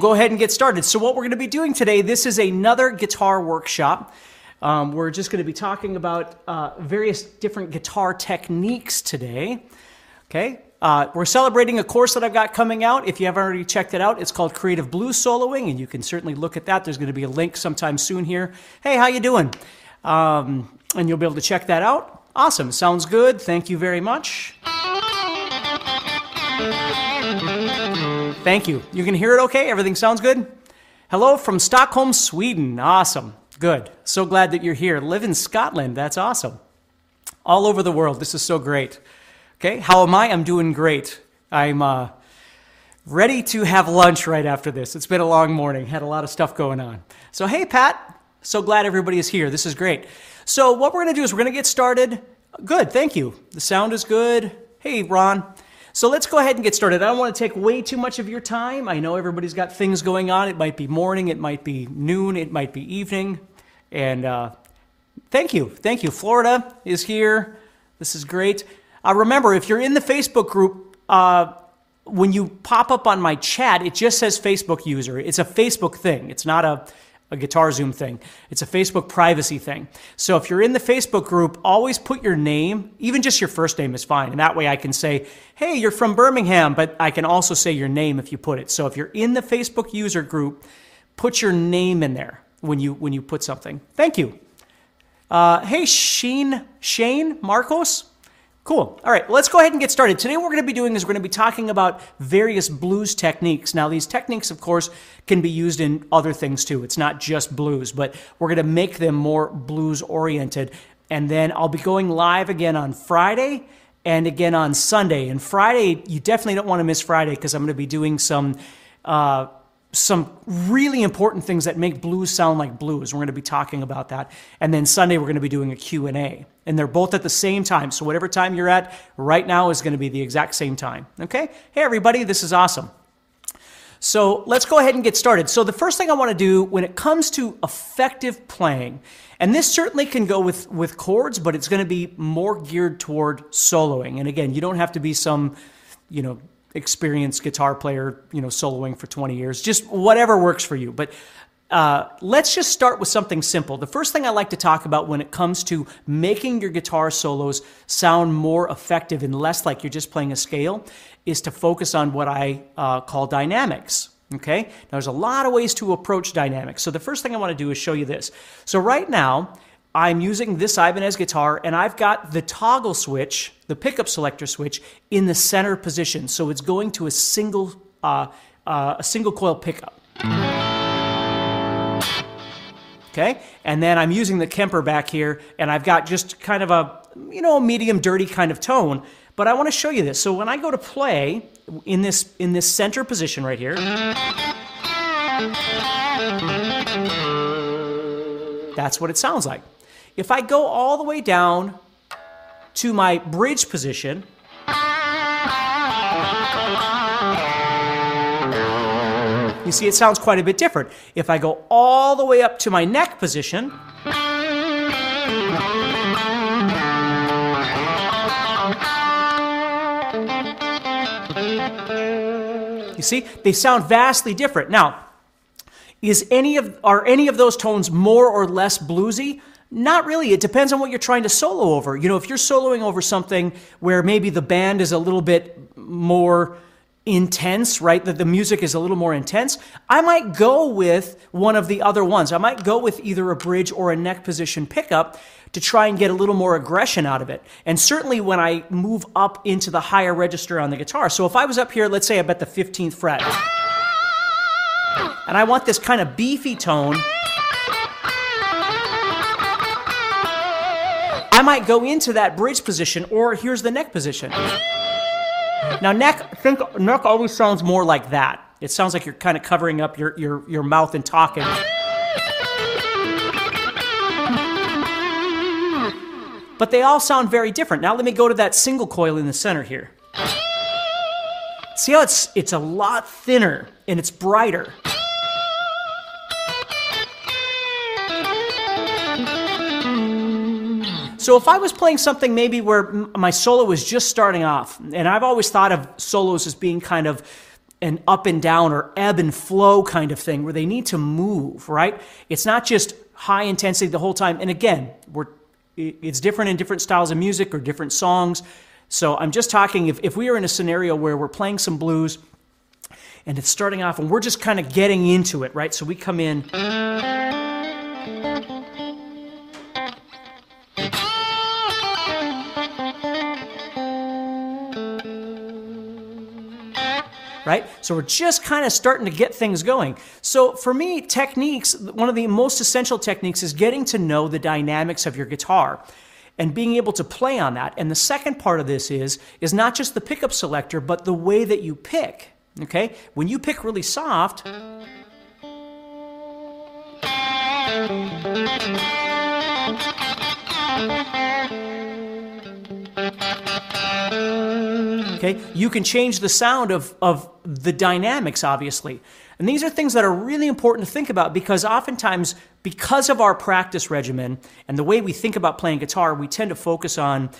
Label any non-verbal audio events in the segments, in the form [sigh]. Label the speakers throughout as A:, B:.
A: We'll go ahead and get started. So, what we're going to be doing today, this is another guitar workshop. Um, we're just going to be talking about uh, various different guitar techniques today. Okay, uh, we're celebrating a course that I've got coming out. If you haven't already checked it out, it's called Creative Blues Soloing, and you can certainly look at that. There's going to be a link sometime soon here. Hey, how you doing? Um, and you'll be able to check that out. Awesome, sounds good. Thank you very much. Thank you. You can hear it okay? Everything sounds good? Hello from Stockholm, Sweden. Awesome. Good. So glad that you're here. Live in Scotland. That's awesome. All over the world. This is so great. Okay, how am I? I'm doing great. I'm uh, ready to have lunch right after this. It's been a long morning, had a lot of stuff going on. So, hey, Pat, so glad everybody is here. This is great. So, what we're going to do is we're going to get started. Good, thank you. The sound is good. Hey, Ron. So let's go ahead and get started. I don't want to take way too much of your time. I know everybody's got things going on. It might be morning, it might be noon, it might be evening. And uh, thank you. Thank you. Florida is here. This is great. Uh, remember, if you're in the Facebook group, uh, when you pop up on my chat, it just says Facebook user. It's a Facebook thing. It's not a a Guitar Zoom thing. It's a Facebook privacy thing. So if you're in the Facebook group, always put your name, even just your first name is fine. And that way I can say, hey, you're from Birmingham, but I can also say your name if you put it. So if you're in the Facebook user group, put your name in there when you when you put something. Thank you. Uh, hey, Shane, Shane, Marcos. Cool. All right, let's go ahead and get started. Today, what we're going to be doing is we're going to be talking about various blues techniques. Now, these techniques, of course, can be used in other things too. It's not just blues, but we're going to make them more blues oriented. And then I'll be going live again on Friday and again on Sunday. And Friday, you definitely don't want to miss Friday because I'm going to be doing some. Uh, some really important things that make blues sound like blues. We're going to be talking about that. And then Sunday we're going to be doing a Q&A. And they're both at the same time. So whatever time you're at right now is going to be the exact same time. Okay? Hey everybody, this is awesome. So let's go ahead and get started. So the first thing I want to do when it comes to effective playing, and this certainly can go with, with chords, but it's going to be more geared toward soloing. And again, you don't have to be some, you know, experienced guitar player, you know, soloing for 20 years, just whatever works for you. But uh, let's just start with something simple. The first thing I like to talk about when it comes to making your guitar solos sound more effective and less like you're just playing a scale is to focus on what I uh, call dynamics. Okay? Now, there's a lot of ways to approach dynamics. So, the first thing I want to do is show you this. So, right now, I'm using this Ibanez guitar and I've got the toggle switch, the pickup selector switch, in the center position. So it's going to a single, uh, uh, a single coil pickup. Okay, and then I'm using the Kemper back here and I've got just kind of a, you know, medium dirty kind of tone. But I want to show you this. So when I go to play in this, in this center position right here, that's what it sounds like. If I go all the way down to my bridge position, you see it sounds quite a bit different. If I go all the way up to my neck position, you see, they sound vastly different. Now, is any of are any of those tones more or less bluesy? Not really. It depends on what you're trying to solo over. You know, if you're soloing over something where maybe the band is a little bit more intense, right? That the music is a little more intense, I might go with one of the other ones. I might go with either a bridge or a neck position pickup to try and get a little more aggression out of it. And certainly when I move up into the higher register on the guitar. So if I was up here, let's say I'm at the 15th fret, and I want this kind of beefy tone. I might go into that bridge position, or here's the neck position. Now, neck, think neck always sounds more like that. It sounds like you're kind of covering up your, your, your mouth and talking. But they all sound very different. Now let me go to that single coil in the center here. See how it's it's a lot thinner and it's brighter. So if I was playing something maybe where my solo was just starting off, and I've always thought of solos as being kind of an up and down or ebb and flow kind of thing where they need to move, right? It's not just high intensity the whole time. And again, we're it's different in different styles of music or different songs. So I'm just talking if, if we are in a scenario where we're playing some blues and it's starting off and we're just kind of getting into it, right? So we come in. So we're just kind of starting to get things going. So for me, techniques, one of the most essential techniques is getting to know the dynamics of your guitar and being able to play on that. And the second part of this is is not just the pickup selector, but the way that you pick. Okay? When you pick really soft, Okay, you can change the sound of, of the dynamics, obviously. And these are things that are really important to think about because oftentimes, because of our practice regimen and the way we think about playing guitar, we tend to focus on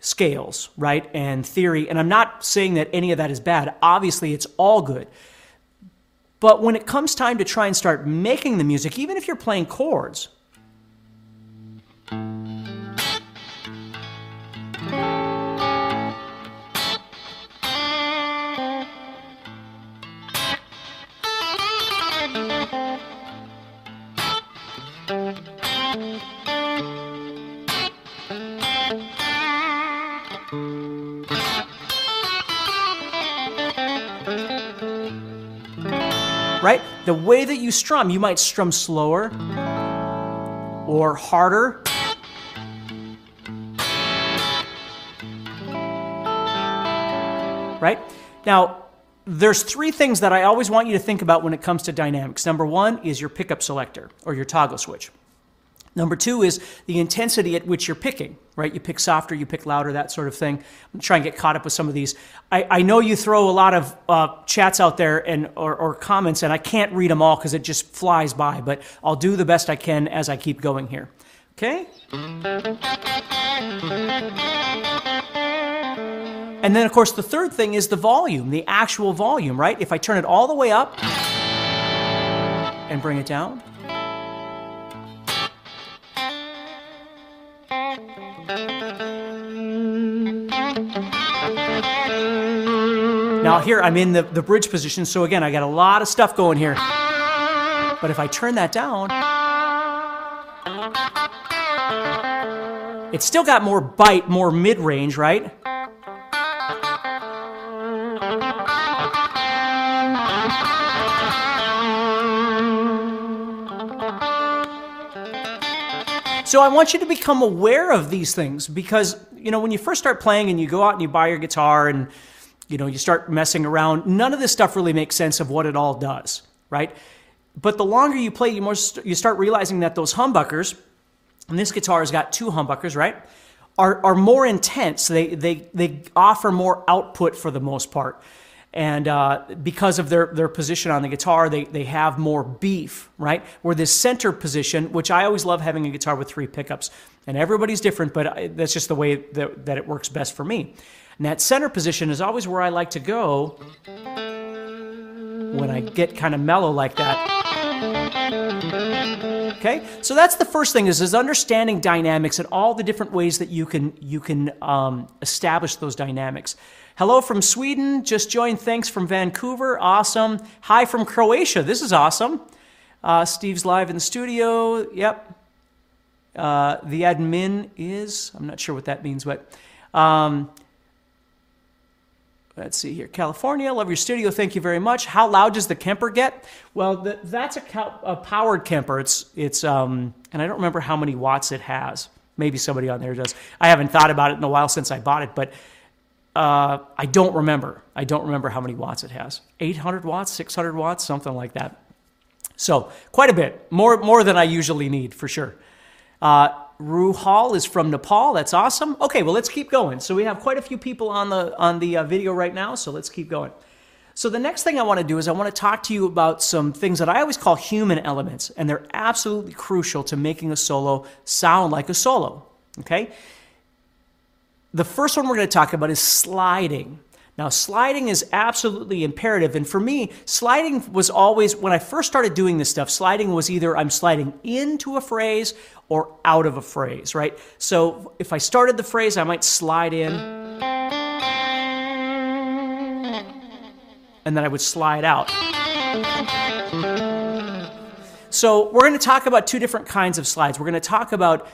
A: scales, right? And theory. And I'm not saying that any of that is bad. Obviously, it's all good. But when it comes time to try and start making the music, even if you're playing chords, right? The way that you strum, you might strum slower or harder. Right? Now, there's three things that I always want you to think about when it comes to dynamics. Number one is your pickup selector or your toggle switch. Number two is the intensity at which you're picking, right? You pick softer, you pick louder, that sort of thing. I'm trying to get caught up with some of these. I, I know you throw a lot of uh, chats out there and or, or, comments, and I can't read them all because it just flies by. But I'll do the best I can as I keep going here. Okay. And then, of course, the third thing is the volume, the actual volume, right? If I turn it all the way up and bring it down. Now here I'm in the, the bridge position, so again, I got a lot of stuff going here. But if I turn that down, it's still got more bite, more mid-range, right? So I want you to become aware of these things because, you know, when you first start playing and you go out and you buy your guitar and, you know, you start messing around, none of this stuff really makes sense of what it all does, right? But the longer you play, you, more, you start realizing that those humbuckers, and this guitar has got two humbuckers, right? Are, are more intense. They, they, they offer more output for the most part. And uh, because of their, their position on the guitar, they, they have more beef, right? Where this center position, which I always love having a guitar with three pickups, and everybody's different, but I, that's just the way that, that it works best for me. And that center position is always where I like to go when I get kind of mellow like that. Okay, so that's the first thing is, is understanding dynamics and all the different ways that you can you can um, establish those dynamics. Hello from Sweden. Just joined. Thanks from Vancouver. Awesome. Hi from Croatia. This is awesome. Uh, Steve's live in the studio. Yep. Uh, the admin is, I'm not sure what that means, but um, let's see here. California, love your studio. Thank you very much. How loud does the Kemper get? Well, the, that's a, a, powered Kemper. It's, it's um, and I don't remember how many watts it has. Maybe somebody on there does. I haven't thought about it in a while since I bought it, but uh, I don't remember. I don't remember how many watts it has. 800 watts, 600 watts, something like that. So quite a bit, more more than I usually need for sure. Uh, Ruhal is from Nepal. That's awesome. Okay, well let's keep going. So we have quite a few people on the on the uh, video right now. So let's keep going. So the next thing I want to do is I want to talk to you about some things that I always call human elements, and they're absolutely crucial to making a solo sound like a solo. Okay. The first one we're going to talk about is sliding. Now, sliding is absolutely imperative. And for me, sliding was always, when I first started doing this stuff, sliding was either I'm sliding into a phrase or out of a phrase, right? So if I started the phrase, I might slide in. And then I would slide out. So we're going to talk about two different kinds of slides. We're going to talk about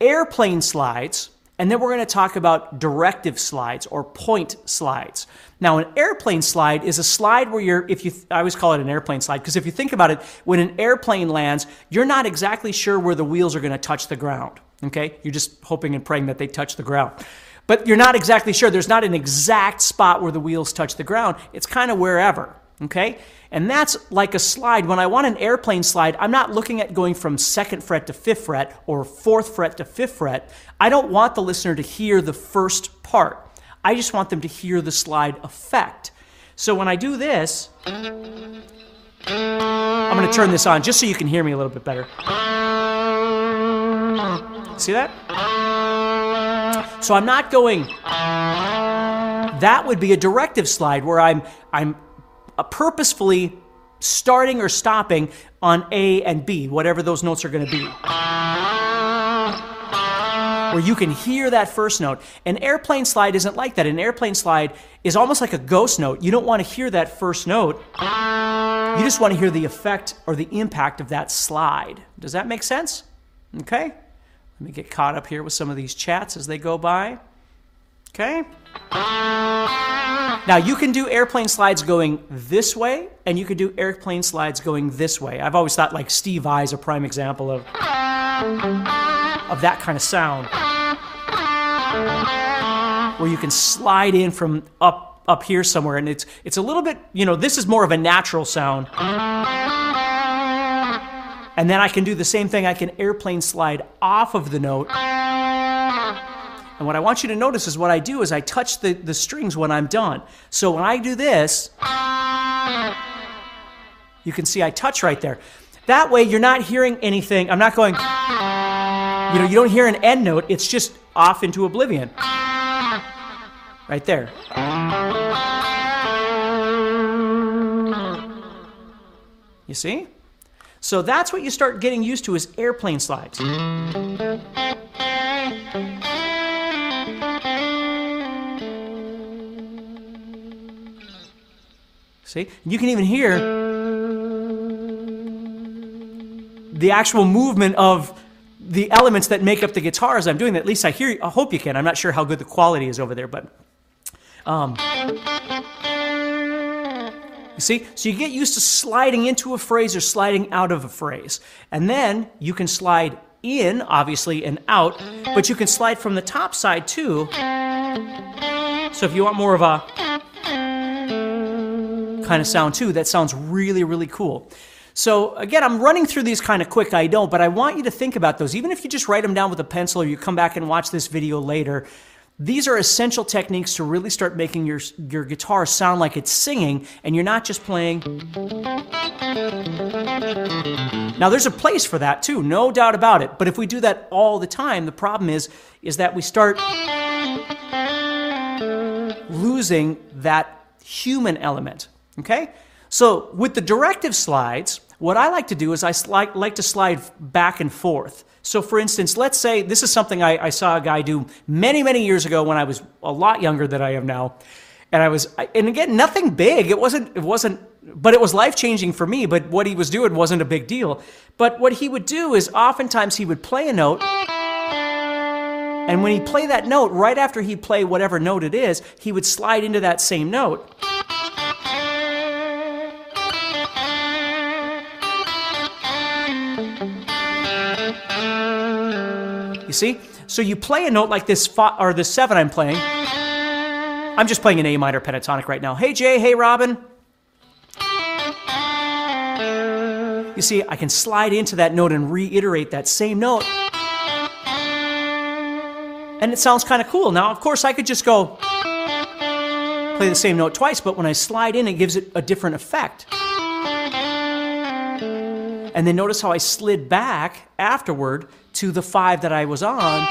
A: airplane slides and then we're going to talk about directive slides or point slides. Now, an airplane slide is a slide where you're, if you, I always call it an airplane slide, because if you think about it, when an airplane lands, you're not exactly sure where the wheels are going to touch the ground. Okay? You're just hoping and praying that they touch the ground. But you're not exactly sure. There's not an exact spot where the wheels touch the ground. It's kind of wherever. Okay? And that's like a slide. When I want an airplane slide, I'm not looking at going from second fret to fifth fret or fourth fret to fifth fret. I don't want the listener to hear the first part. I just want them to hear the slide effect. So when I do this, I'm going to turn this on just so you can hear me a little bit better. See that? So I'm not going. That would be a directive slide where I'm I'm uh, purposefully starting or stopping on A and B, whatever those notes are going to be. Where you can hear that first note. An airplane slide isn't like that. An airplane slide is almost like a ghost note. You don't want to hear that first note. You just want to hear the effect or the impact of that slide. Does that make sense? Okay. Let me get caught up here with some of these chats as they go by. Okay. Now you can do airplane slides going this way, and you can do airplane slides going this way. I've always thought like Steve Vai is a prime example of of that kind of sound, where you can slide in from up up here somewhere, and it's it's a little bit you know this is more of a natural sound. And then I can do the same thing. I can airplane slide off of the note and what I want you to notice is what I do is I touch the, the strings when I'm done. So when I do this, you can see I touch right there. That way you're not hearing anything. I'm not going, you know, you don't hear an end note. It's just off into oblivion. Right there. You see? So that's what you start getting used to is airplane slides. See? You can even hear the actual movement of the elements that make up the guitar as I'm doing that. At least I hear. I hope you can. I'm not sure how good the quality is over there, but um, you see. So you get used to sliding into a phrase or sliding out of a phrase, and then you can slide in, obviously, and out. But you can slide from the top side too. So if you want more of a kind of sound too. That sounds really, really cool. So again, I'm running through these kind of quick, I know, but I want you to think about those. Even if you just write them down with a pencil or you come back and watch this video later, these are essential techniques to really start making your, your guitar sound like it's singing and you're not just playing. Now there's a place for that too, no doubt about it. But if we do that all the time, the problem is is that we start losing that human element. Okay? So with the directive slides, what I like to do is I slide, like to slide back and forth. So for instance, let's say this is something I, I, saw a guy do many, many years ago when I was a lot younger than I am now. And I was, and again, nothing big. It wasn't, it wasn't, but it was life changing for me. But what he was doing wasn't a big deal. But what he would do is oftentimes he would play a note. And when he play that note, right after he'd play whatever note it is, he would slide into that same note. You see? So you play a note like this, or the seven I'm playing, I'm just playing an A minor pentatonic right now. Hey Jay, hey Robin. You see, I can slide into that note and reiterate that same note. And it sounds kind of cool. Now, of course, I could just go play the same note twice, but when I slide in, it gives it a different effect. And then notice how I slid back afterward to the five that I was on.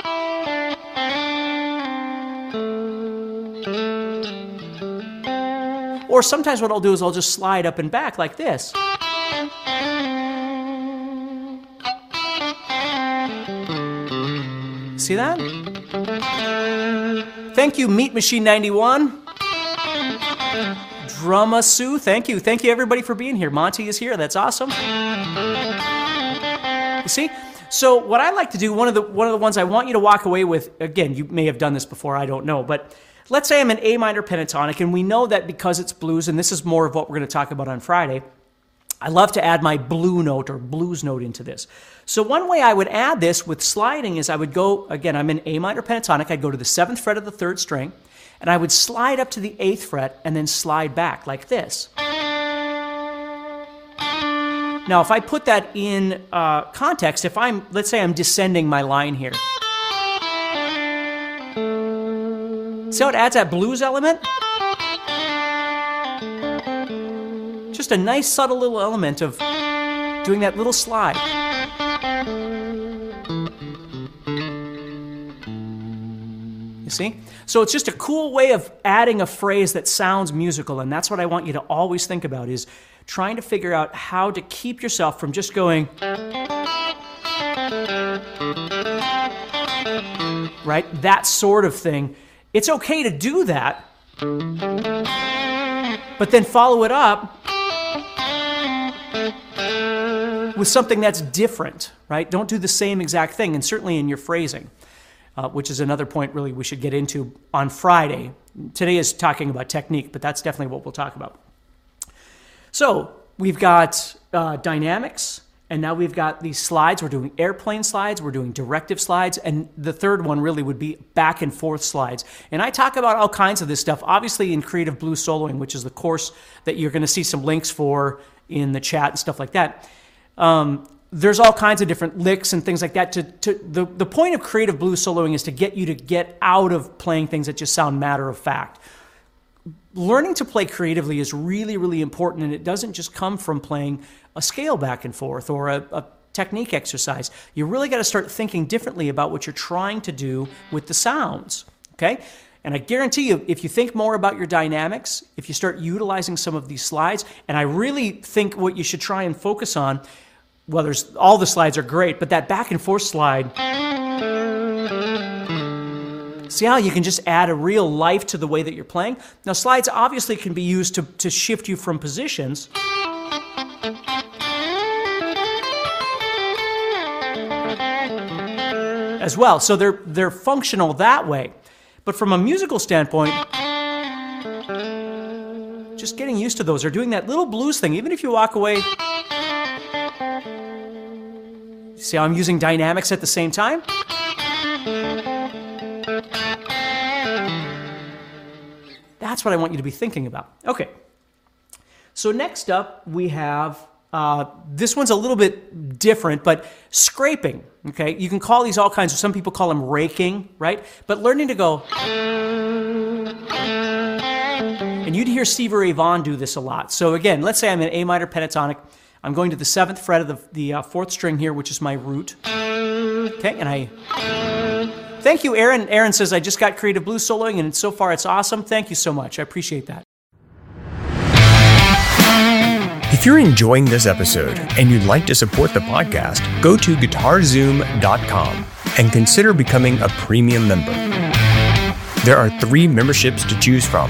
A: Or sometimes what I'll do is I'll just slide up and back like this. See that? Thank you, Meat Machine 91. Drama Sue, thank you. Thank you, everybody, for being here. Monty is here. That's awesome. You see? So what I like to do, one of the one of the ones I want you to walk away with, again, you may have done this before, I don't know, but let's say I'm an A minor pentatonic, and we know that because it's blues, and this is more of what we're going to talk about on Friday. I love to add my blue note or blues note into this. So one way I would add this with sliding is I would go, again, I'm in A minor pentatonic, I'd go to the seventh fret of the third string, and I would slide up to the eighth fret and then slide back like this. Now, if I put that in uh, context, if I'm, let's say I'm descending my line here. See how it adds that blues element? Just a nice subtle little element of doing that little slide. You see? So it's just a cool way of adding a phrase that sounds musical, and that's what I want you to always think about is trying to figure out how to keep yourself from just going right? That sort of thing. It's okay to do that, but then follow it up with something that's different, right? Don't do the same exact thing, and certainly in your phrasing, uh, which is another point really we should get into on Friday. Today is talking about technique, but that's definitely what we'll talk about. So we've got uh, dynamics, and now we've got these slides. We're doing airplane slides, we're doing directive slides, and the third one really would be back and forth slides. And I talk about all kinds of this stuff, obviously in Creative Blues Soloing, which is the course that you're going to see some links for in the chat and stuff like that. Um, there's all kinds of different licks and things like that. To, to the, the point of creative blues soloing is to get you to get out of playing things that just sound matter of fact learning to play creatively is really, really important, and it doesn't just come from playing a scale back and forth or a, a technique exercise. You really got to start thinking differently about what you're trying to do with the sounds. Okay? And I guarantee you, if you think more about your dynamics, if you start utilizing some of these slides, and I really think what you should try and focus on, well, there's all the slides are great, but that back and forth slide See how you can just add a real life to the way that you're playing? Now, slides obviously can be used to, to shift you from positions. As well. So they're, they're functional that way. But from a musical standpoint, just getting used to those or doing that little blues thing, even if you walk away. See how I'm using dynamics at the same time? That's what I want you to be thinking about. Okay. So next up, we have uh, this one's a little bit different, but scraping. Okay, you can call these all kinds. Some people call them raking, right? But learning to go. And you'd hear Stevie Ray Vaughan do this a lot. So again, let's say I'm in A minor pentatonic. I'm going to the seventh fret of the, the uh, fourth string here, which is my root. Okay, and I Thank you, Aaron. Aaron says, I just got Creative Blues soloing, and so far it's awesome. Thank you so much. I appreciate that.
B: If you're enjoying this episode and you'd like to support the podcast, go to guitarzoom.com and consider becoming a premium member. There are three memberships to choose from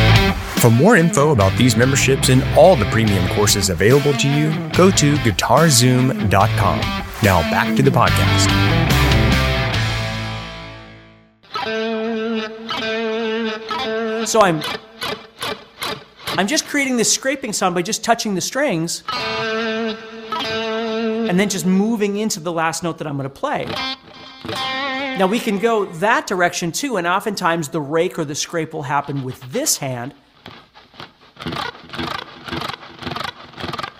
B: For more info about these memberships and all the premium courses available to you, go to guitarzoom.com. Now back to the podcast.
A: So I'm I'm just creating this scraping sound by just touching the strings and then just moving into the last note that I'm going to play. Now we can go that direction too, and oftentimes the rake or the scrape will happen with this hand.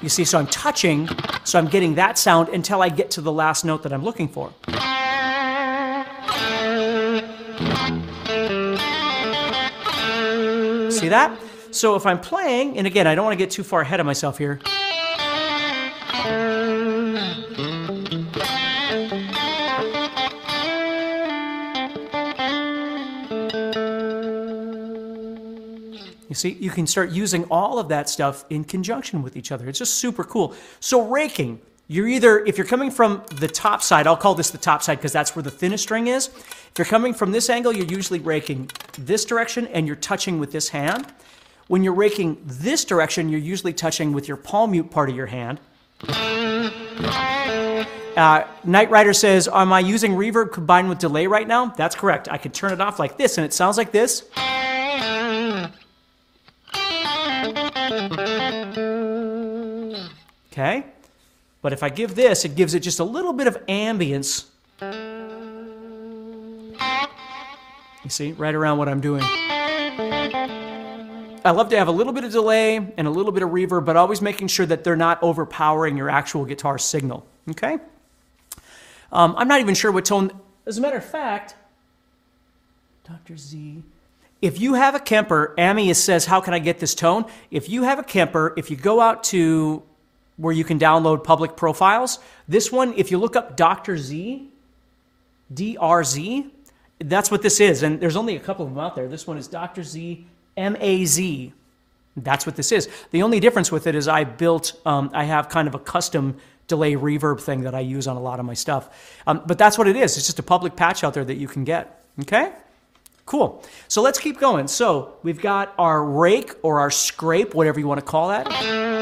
A: You see, so I'm touching, so I'm getting that sound until I get to the last note that I'm looking for. See that? So if I'm playing, and again, I don't want to get too far ahead of myself here. See, you can start using all of that stuff in conjunction with each other. It's just super cool. So, raking, you're either, if you're coming from the top side, I'll call this the top side because that's where the thinnest string is. If you're coming from this angle, you're usually raking this direction and you're touching with this hand. When you're raking this direction, you're usually touching with your palm mute part of your hand. Uh, Night Rider says, Am I using reverb combined with delay right now? That's correct. I could turn it off like this and it sounds like this. Okay? But if I give this, it gives it just a little bit of ambience. You see, right around what I'm doing. I love to have a little bit of delay and a little bit of reverb, but always making sure that they're not overpowering your actual guitar signal. Okay? Um, I'm not even sure what tone. As a matter of fact, Dr. Z. If you have a Kemper, Amy says, How can I get this tone? If you have a Kemper, if you go out to where you can download public profiles, this one, if you look up Dr. Z, that's what this is. And there's only a couple of them out there. This one is Dr. Z M A Z. That's what this is. The only difference with it is I built, um, I have kind of a custom delay reverb thing that I use on a lot of my stuff. Um, but that's what it is. It's just a public patch out there that you can get. Okay? Cool. So let's keep going. So we've got our rake or our scrape, whatever you want to call that.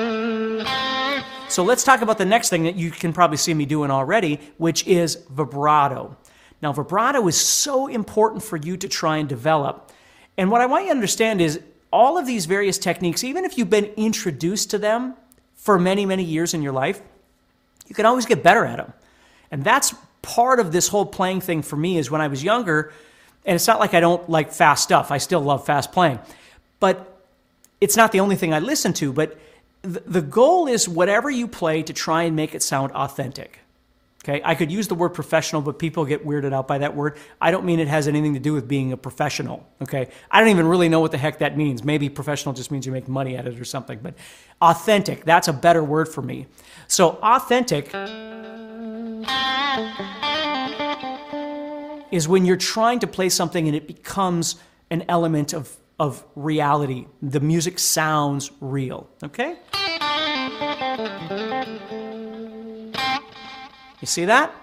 A: So let's talk about the next thing that you can probably see me doing already, which is vibrato. Now, vibrato is so important for you to try and develop. And what I want you to understand is all of these various techniques, even if you've been introduced to them for many, many years in your life, you can always get better at them. And that's part of this whole playing thing for me is when I was younger, and it's not like I don't like fast stuff. I still love fast playing. But it's not the only thing I listen to, but the goal is whatever you play to try and make it sound authentic. Okay, I could use the word professional, but people get weirded out by that word. I don't mean it has anything to do with being a professional. Okay, I don't even really know what the heck that means. Maybe professional just means you make money at it or something, but authentic, that's a better word for me. So, authentic is when you're trying to play something and it becomes an element of, of reality. The music sounds real. Okay? You see that?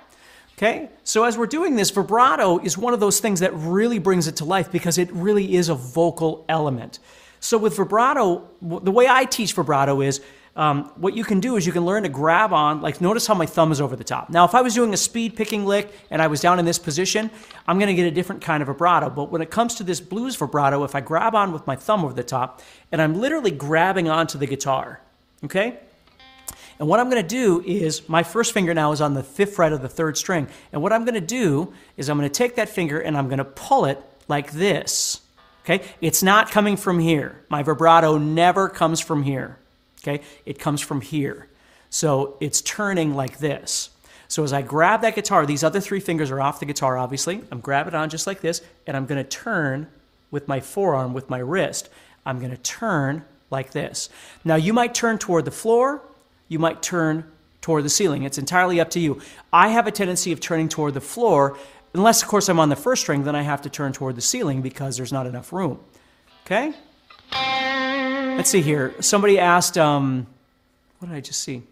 A: Okay? So as we're doing this, vibrato is one of those things that really brings it to life because it really is a vocal element. So with vibrato, the way I teach vibrato is um, what you can do is you can learn to grab on, like notice how my thumb is over the top. Now, if I was doing a speed picking lick and I was down in this position, I'm to get a different kind of vibrato. But when it comes to this blues vibrato, if I grab on with my thumb over the top and I'm literally grabbing onto the guitar, okay? And what I'm going to do is my first finger now is on the fifth fret of the third string. And what I'm going to do is I'm going to take that finger and I'm going to pull it like this. Okay? It's not coming from here. My vibrato never comes from here. Okay? It comes from here. So it's turning like this. So as I grab that guitar, these other three fingers are off the guitar, obviously. I'm grabbing it on just like this, and I'm going to turn with my forearm, with my wrist. I'm going to turn like this. Now you might turn toward the floor, you might turn toward the ceiling. It's entirely up to you. I have a tendency of turning toward the floor, unless, of course, I'm on the first string, then I have to turn toward the ceiling because there's not enough room. Okay? Let's see here. Somebody asked, um, what did I just see?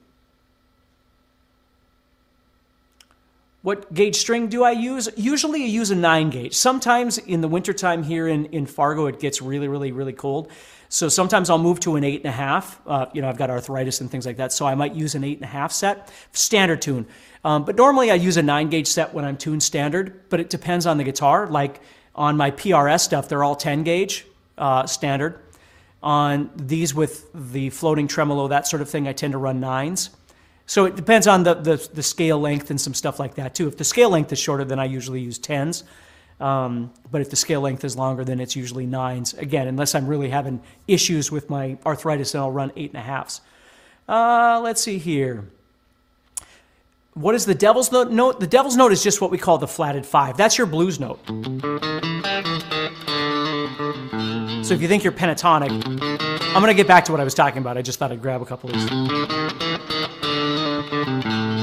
A: What gauge string do I use? Usually I use a nine gauge. Sometimes in the wintertime here in, in Fargo, it gets really, really, really cold. So sometimes I'll move to an eight and a half. Uh, you know, I've got arthritis and things like that. So I might use an eight and a half set, standard tune. Um, but normally I use a nine gauge set when I'm tuned standard, but it depends on the guitar. Like on my PRS stuff, they're all 10 gauge uh, standard. On these with the floating tremolo, that sort of thing, I tend to run nines. So it depends on the, the, the, scale length and some stuff like that too. If the scale length is shorter, then I usually use tens. Um, but if the scale length is longer, then it's usually nines. Again, unless I'm really having issues with my arthritis, then I'll run eight and a halves. Uh, let's see here. What is the devil's note? The devil's note is just what we call the flatted five. That's your blues note. So if you think you're pentatonic, I'm going to get back to what I was talking about. I just thought I'd grab a couple of these.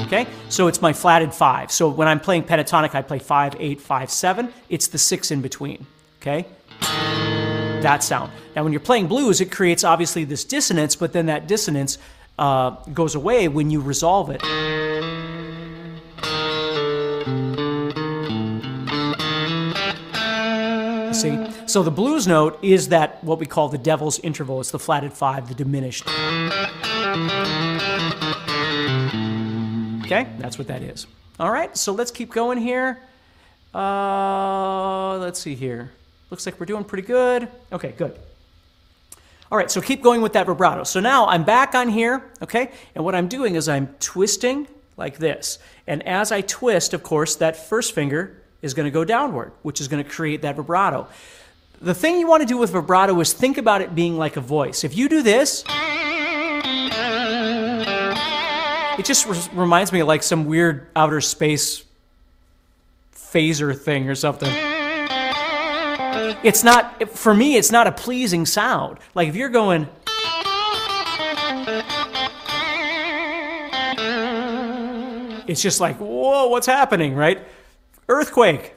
A: Okay, so it's my flatted five. So when I'm playing pentatonic, I play five, eight, five, seven. It's the six in between. Okay, that sound. Now, when you're playing blues, it creates obviously this dissonance, but then that dissonance uh, goes away when you resolve it. See? So the blues note is that what we call the devil's interval. It's the flatted five, the diminished. Okay, that's what that is. All right, so let's keep going here. Uh, let's see here. Looks like we're doing pretty good. Okay, good. All right, so keep going with that vibrato. So now I'm back on here, okay? And what I'm doing is I'm twisting like this. And as I twist, of course, that first finger is going to go downward, which is going to create that vibrato. The thing you want to do with vibrato is think about it being like a voice. If you do this, it just re- reminds me of like some weird outer space phaser thing or something. It's not, for me, it's not a pleasing sound. Like if you're going, it's just like, whoa, what's happening, right? earthquake.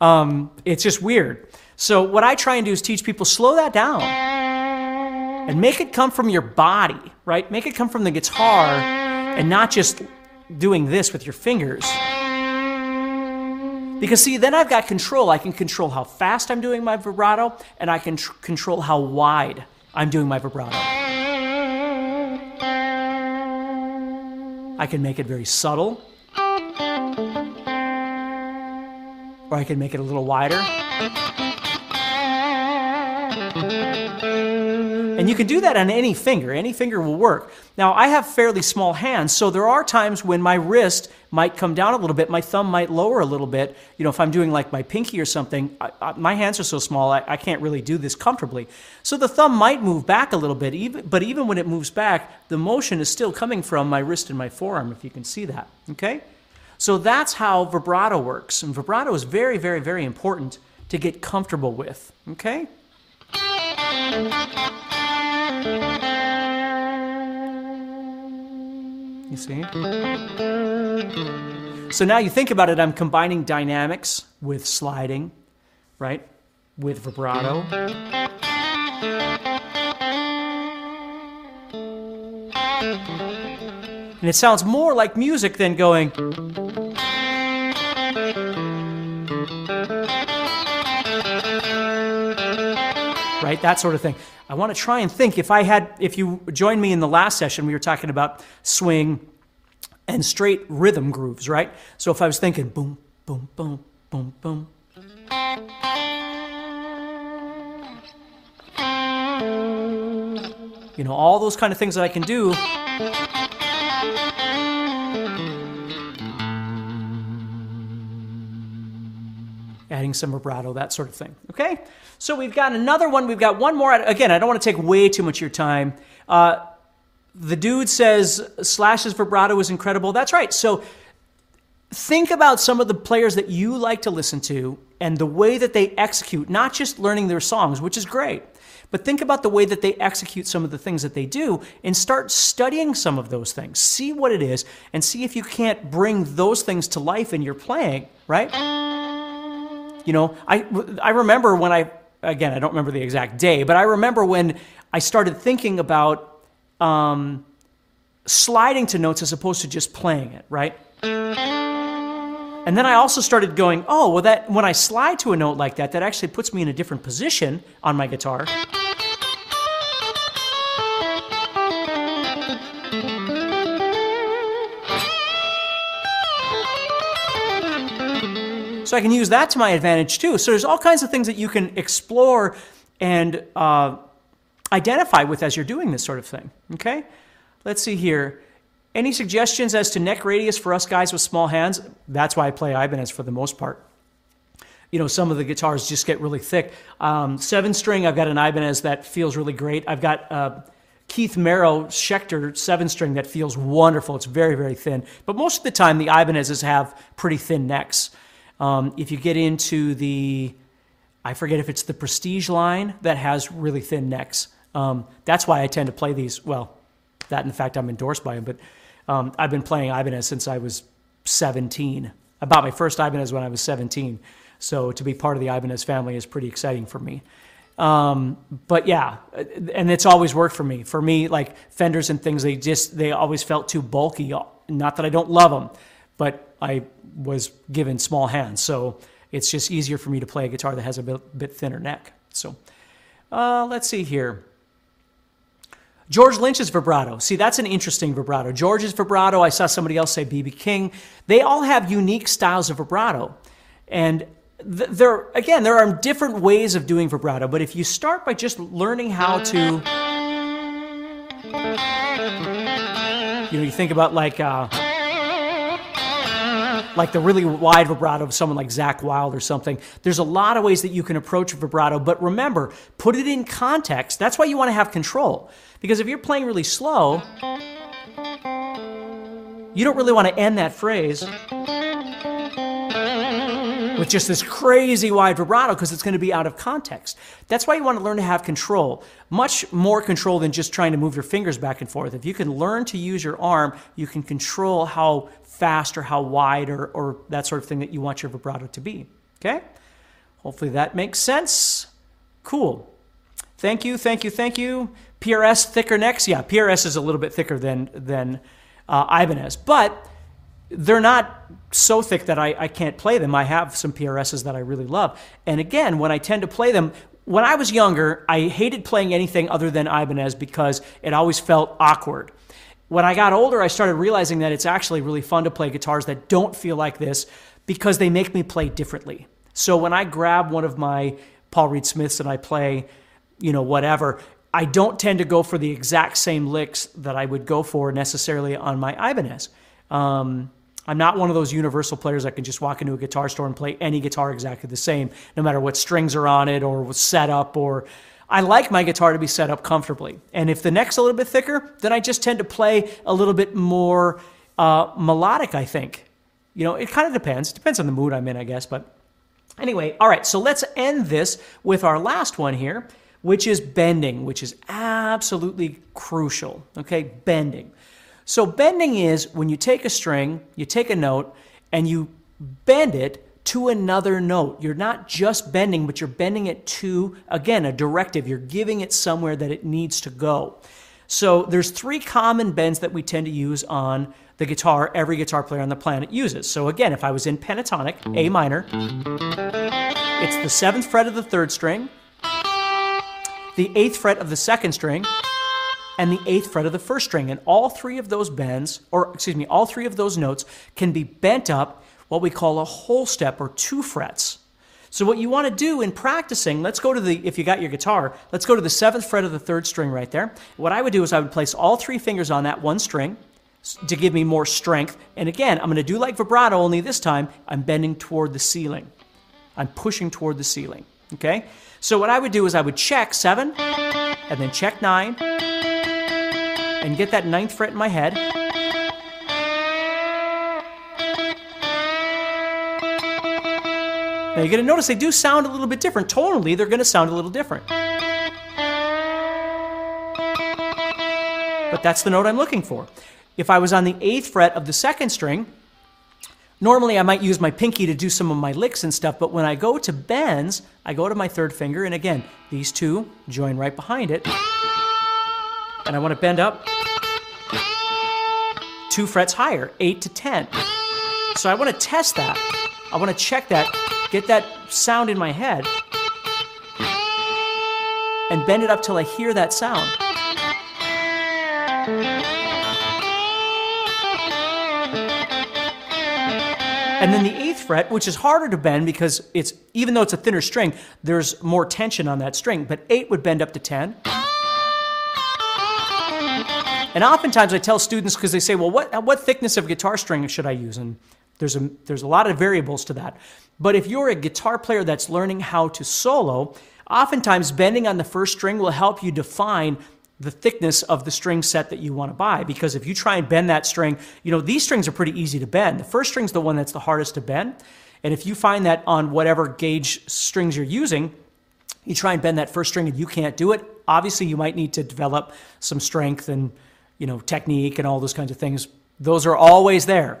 A: Um, it's just weird. So, what I try and do is teach people slow that down and make it come from your body, right? Make it come from the guitar and not just doing this with your fingers. Because, see, then I've got control. I can control how fast I'm doing my vibrato, and I can tr- control how wide I'm doing my vibrato. I can make it very subtle or I can make it a little wider. And you can do that on any finger. Any finger will work. Now, I have fairly small hands, so there are times when my wrist might come down a little bit, my thumb might lower a little bit. You know, if I'm doing like my pinky or something, I, I, my hands are so small, I, I, can't really do this comfortably. So the thumb might move back a little bit, even, but even when it moves back, the motion is still coming from my wrist and my forearm, if you can see that. Okay? So that's how vibrato works. And vibrato is very, very, very important to get comfortable with. Okay? You see? So now you think about it, I'm combining dynamics with sliding, right? With vibrato. And it sounds more like music than going. Right? That sort of thing. I want to try and think if I had, if you joined me in the last session, we were talking about swing and straight rhythm grooves, right? So if I was thinking boom, boom, boom, boom, boom. You know, all those kind of things that I can do adding some vibrato, that sort of thing. Okay? So we've got another one. We've got one more. Again, I don't want to take way too much of your time. Uh, the dude says Slash's vibrato is incredible. That's right. So think about some of the players that you like to listen to and the way that they execute, not just learning their songs, which is great, but think about the way that they execute some of the things that they do and start studying some of those things. See what it is and see if you can't bring those things to life in your playing, right? You know, I, I remember when I, again, I don't remember the exact day, but I remember when I started thinking about um, sliding to notes as opposed to just playing it, right? And then I also started going, oh, well, that when I slide to a note like that, that actually puts me in a different position on my guitar. I can use that to my advantage too. So there's all kinds of things that you can explore and uh, identify with as you're doing this sort of thing. Okay? Let's see here. Any suggestions as to neck radius for us guys with small hands? That's why I play Ibanez for the most part. You know, some of the guitars just get really thick. Um, seven string, I've got an Ibanez that feels really great. I've got uh, Keith Merrow Schecter seven string that feels wonderful. It's very, very thin. But most of the time, the Ibanezes have pretty thin necks. Um, if you get into the, I forget if it's the Prestige line that has really thin necks. Um, that's why I tend to play these. Well, that in fact I'm endorsed by them, but um, I've been playing Ibanez since I was 17. I bought my first Ibanez when I was 17. So to be part of the Ibanez family is pretty exciting for me. Um, but yeah, and it's always worked for me. For me, like Fenders and things, they just they always felt too bulky. Not that I don't love them, but I was given small hands, so it's just easier for me to play a guitar that has a bit, bit thinner neck. So uh, let's see here. George Lynch's vibrato. See, that's an interesting vibrato. George's vibrato, I saw somebody else say BB King. They all have unique styles of vibrato. And th- there, again, there are different ways of doing vibrato, but if you start by just learning how to, you know, you think about like, uh, like the really wide vibrato of someone like Zakk Wylde or something. There's a lot of ways that you can approach vibrato, but remember, put it in context. That's why you want to have control. Because if you're playing really slow, you don't really want to end that phrase with just this crazy wide vibrato because it's going to be out of context. That's why you want to learn to have control, much more control than just trying to move your fingers back and forth. If you can learn to use your arm, you can control how fast or how wide or, or that sort of thing that you want your vibrato to be. Okay? Hopefully that makes sense. Cool. Thank you, thank you, thank you. PRS thicker necks? Yeah, PRS is a little bit thicker than than uh, Ibanez, but they're not so thick that I, I can't play them. I have some PRSs that I really love. And again, when I tend to play them, when I was younger, I hated playing anything other than Ibanez because it always felt awkward. When I got older, I started realizing that it's actually really fun to play guitars that don't feel like this because they make me play differently. So when I grab one of my Paul Reed Smiths and I play, you know, whatever, I don't tend to go for the exact same licks that I would go for necessarily on my Ibanez. Um, I'm not one of those universal players that can just walk into a guitar store and play any guitar exactly the same, no matter what strings are on it or what's set up or I like my guitar to be set up comfortably. And if the neck's a little bit thicker, then I just tend to play a little bit more uh, melodic, I think. You know, it kind of depends. It depends on the mood I'm in, I guess. But anyway, all right, so let's end this with our last one here, which is bending, which is absolutely crucial. Okay, bending. So, bending is when you take a string, you take a note, and you bend it to another note. You're not just bending, but you're bending it to, again, a directive. You're giving it somewhere that it needs to go. So there's three common bends that we tend to use on the guitar every guitar player on the planet uses. So again, if I was in pentatonic, A minor, it's the seventh fret of the third string, the eighth fret of the second string, and the eighth fret of the first string. And all three of those bends, or excuse me, all three of those notes can be bent up what we call a whole step or two frets. So what you want to do in practicing, let's go to the, if you got your guitar, let's go to the seventh fret of the third string right there. What I would do is I would place all three fingers on that one string to give me more strength. And again, I'm going to do like vibrato, only this time I'm bending toward the ceiling. I'm pushing toward the ceiling. Okay? So what I would do is I would check seven, and then check nine, and get that ninth fret in my head. Now you're going to notice they do sound a little bit different. Tonally, they're going to sound a little different. But that's the note I'm looking for. If I was on the eighth fret of the second string, normally I might use my pinky to do some of my licks and stuff, but when I go to bends, I go to my third finger, and again, these two join right behind it. And I want to bend up two frets higher, eight to ten. So I want to test that. I want to check that, get that sound in my head, and bend it up till I hear that sound. And then the eighth fret, which is harder to bend because it's even though it's a thinner string, there's more tension on that string. But eight would bend up to ten. And oftentimes I tell students because they say, "Well, what what thickness of guitar string should I use?" And there's a there's a lot of variables to that. But if you're a guitar player that's learning how to solo, oftentimes bending on the first string will help you define the thickness of the string set that you want to buy because if you try and bend that string, you know, these strings are pretty easy to bend. The first string's the one that's the hardest to bend. And if you find that on whatever gauge strings you're using, you try and bend that first string and you can't do it, obviously you might need to develop some strength and, you know, technique and all those kinds of things. Those are always there.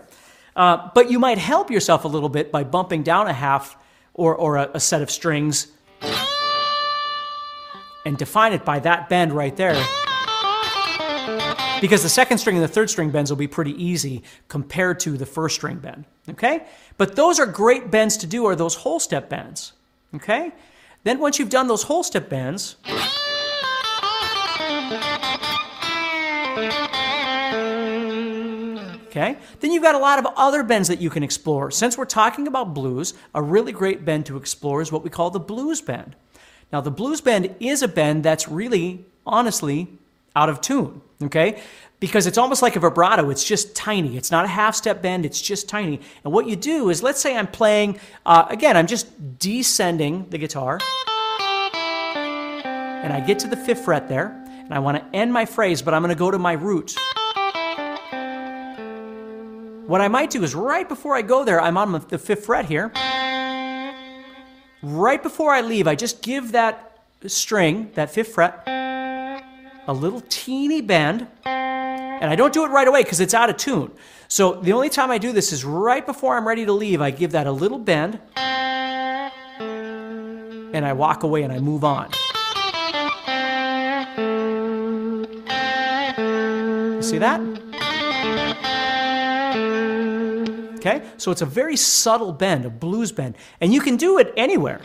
A: Uh, but you might help yourself a little bit by bumping down a half or, or a, a set of strings and define it by that bend right there. Because the second string and the third string bends will be pretty easy compared to the first string bend. Okay? But those are great bends to do, are those whole step bends. Okay? Then once you've done those whole step bends, Okay? Then you've got a lot of other bends that you can explore. Since we're talking about blues, a really great bend to explore is what we call the blues bend. Now, the blues bend is a bend that's really, honestly, out of tune, okay? Because it's almost like a vibrato. It's just tiny. It's not a half step bend, it's just tiny. And what you do is, let's say I'm playing, uh, again, I'm just descending the guitar, and I get to the fifth fret there, and I want to end my phrase, but I'm going to go to my root. What I might do is right before I go there, I'm on the fifth fret here right before I leave, I just give that string, that fifth fret, a little teeny bend. And I don't do it right away because it's out of tune. So the only time I do this is right before I'm ready to leave. I give that a little bend and I walk away and I move on. You see that? Okay? So it's a very subtle bend, a blues bend. And you can do it anywhere.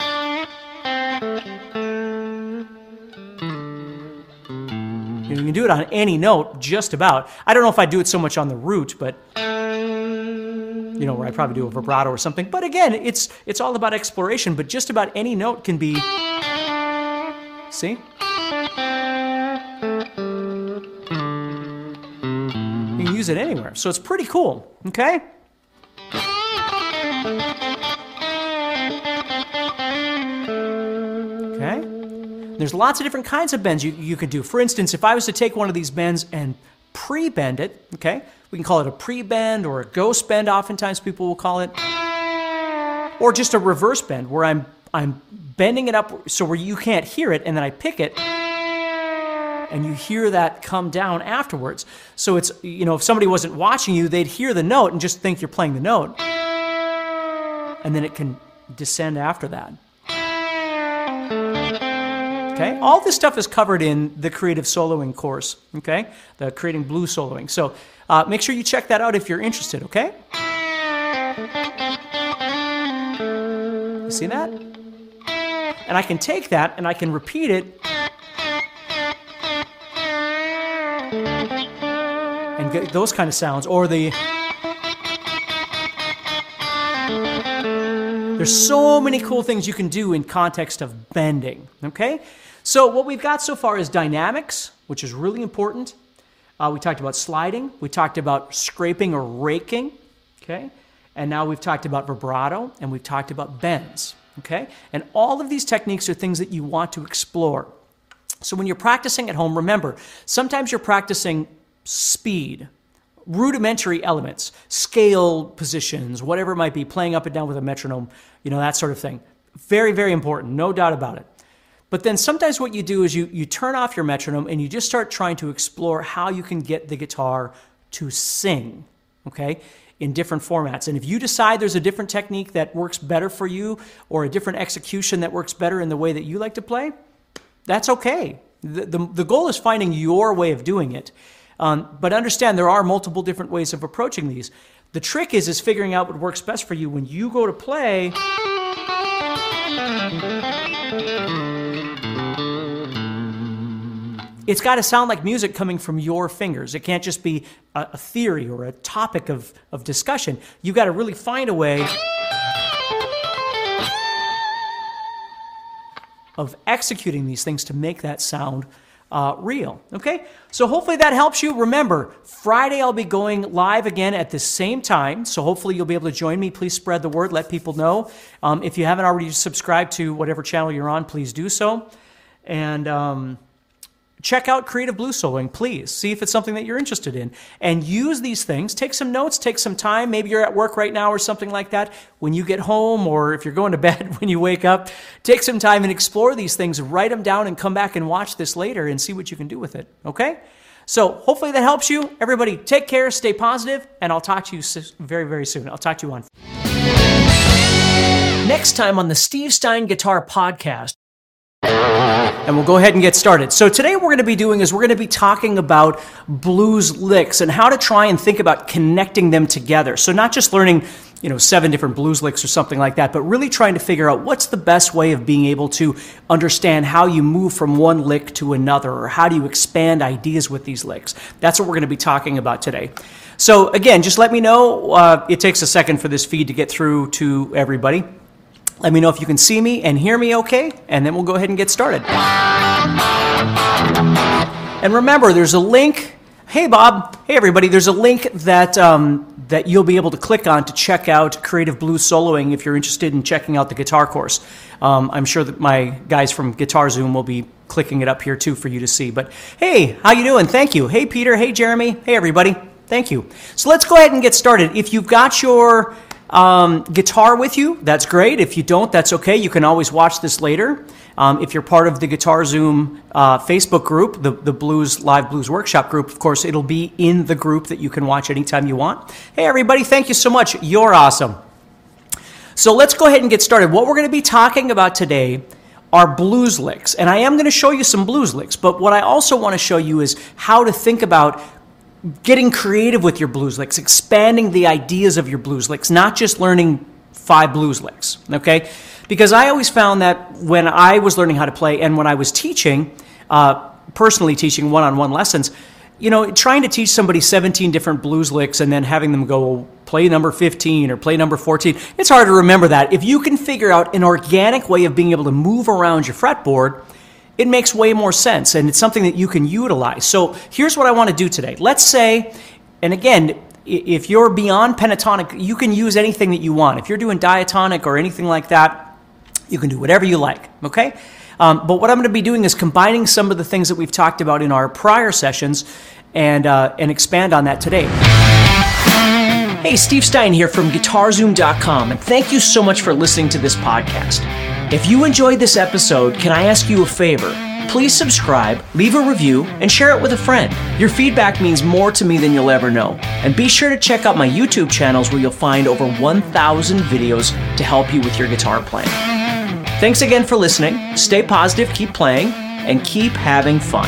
A: You can do it on any note, just about. I don't know if I do it so much on the root, but you know, where I probably do a vibrato or something. But again, it's it's all about exploration, but just about any note can be See? You can use it anywhere. So it's pretty cool, okay? Okay? There's lots of different kinds of bends you, you could do. For instance, if I was to take one of these bends and pre bend it, okay, we can call it a pre bend or a ghost bend, oftentimes people will call it, or just a reverse bend where I'm, I'm bending it up so where you can't hear it and then I pick it and you hear that come down afterwards. So it's, you know, if somebody wasn't watching you, they'd hear the note and just think you're playing the note. And then it can descend after that. Okay? All this stuff is covered in the creative soloing course, okay? The creative blues soloing. So uh, make sure you check that out if you're interested, okay? You see that? And I can take that and I can repeat it and get those kind of sounds, or the. There's so many cool things you can do in context of bending, okay? So, what we've got so far is dynamics, which is really important. Uh, we talked about sliding, we talked about scraping or raking, okay? And now we've talked about vibrato and we've talked about bends, okay? And all of these techniques are things that you want to explore. So, when you're practicing at home, remember, sometimes you're practicing speed, rudimentary elements, scale positions, whatever it might be, playing up and down with a metronome, you know, that sort of thing. Very, very important, no doubt about it. But then sometimes what you do is you, you turn off your metronome and you just start trying to explore how you can get the guitar to sing, okay, in different formats. And if you decide there's a different technique that works better for you or a different execution that works better in the way that you like to play, that's okay. The, the, the goal is finding your way of doing it. Um, but understand there are multiple different ways of approaching these. The trick is is figuring out what works best for you when you go to play. It's got to sound like music coming from your fingers. It can't just be a, a theory or a topic of, of discussion. You've got to really find a way of executing these things to make that sound uh, real. Okay? So hopefully that helps you. Remember, Friday I'll be going live again at the same time. So hopefully you'll be able to join me. Please spread the word, let people know. Um, if you haven't already subscribed to whatever channel you're on, please do so. And. Um, check out Creative Blues Soloing, please. See if it's something that you're interested in. And use these things. Take some notes, take some time. Maybe you're at work right now or something like that. When you get home or if you're going to [laughs] bed when you wake up, take some time and explore these things. Write them down and come back and watch this later and see what you can do with it. Okay? So hopefully that helps you. Everybody, take care, stay positive, and I'll talk to you very, very soon. I'll talk to you on. Next time on the Steve Stine Guitar Podcast. And we'll go ahead and get started. So today what we're going to be doing is we're going to be talking about blues licks and how to try and think about connecting them together. So not just learning, you know, seven different blues licks or something like that, but really trying to figure out what's the best way of being able to understand how you move from one lick to another or how do you expand ideas with these licks. That's what we're going to be talking about today. So again, just let me know. Uh, it takes a second for this feed to get through to everybody. Let me know if you can see me and hear me okay, and then we'll go ahead and get started. And remember, there's a link. Hey, Bob. Hey, everybody. There's a link that um, that you'll be able to click on to check out Creative Blues Soloing if you're interested in checking out the guitar course. Um, I'm sure that my guys from Guitar Zoom will be clicking it up here too for you to see. But hey, how you doing? Thank you. Hey, Peter. Hey, Jeremy. Hey, everybody. Thank you. So let's go ahead and get started. If you've got your um, guitar with you, that's great. If you don't, that's okay. You can always watch this later. Um, if you're part of the Guitar Zoom uh, Facebook group, the, the Blues Live Blues Workshop group, of course, it'll be in the group that you can watch anytime you want. Hey, everybody, thank you so much. You're awesome. So let's go ahead and get started. What we're going to be talking about today are blues licks. And I am going to show you some blues licks, but what I also want to show you is how to think about getting creative with your blues licks, expanding the ideas of your blues licks, not just learning five blues licks, okay? Because I always found that when I was learning how to play and when I was teaching, uh, personally teaching one on one lessons, you know, trying to teach somebody 17 different blues licks and then having them go play number 15 or play number 14, it's hard to remember that. If you can figure out an organic way of being able to move around your fretboard, it makes way more sense and it's something that you can utilize. So here's what I want to do today. Let's say, and again, if you're beyond pentatonic, you can use anything that you want. If you're doing diatonic or anything like that, you can do whatever you like, okay? Um, but what I'm going to be doing is combining some of the things that we've talked about in our prior sessions and, uh, and expand on that today. Hey, Steve Stine here from GuitarZoom.com, and thank you so much for listening to this podcast. If you enjoyed this episode, can I ask you a favor? Please subscribe, leave a review, and share it with a friend. Your feedback means more to me than you'll ever know. And be sure to check out my YouTube channels where you'll find over 1,000 videos to help you with your guitar playing. Thanks again for listening. Stay positive, keep playing, and keep having fun.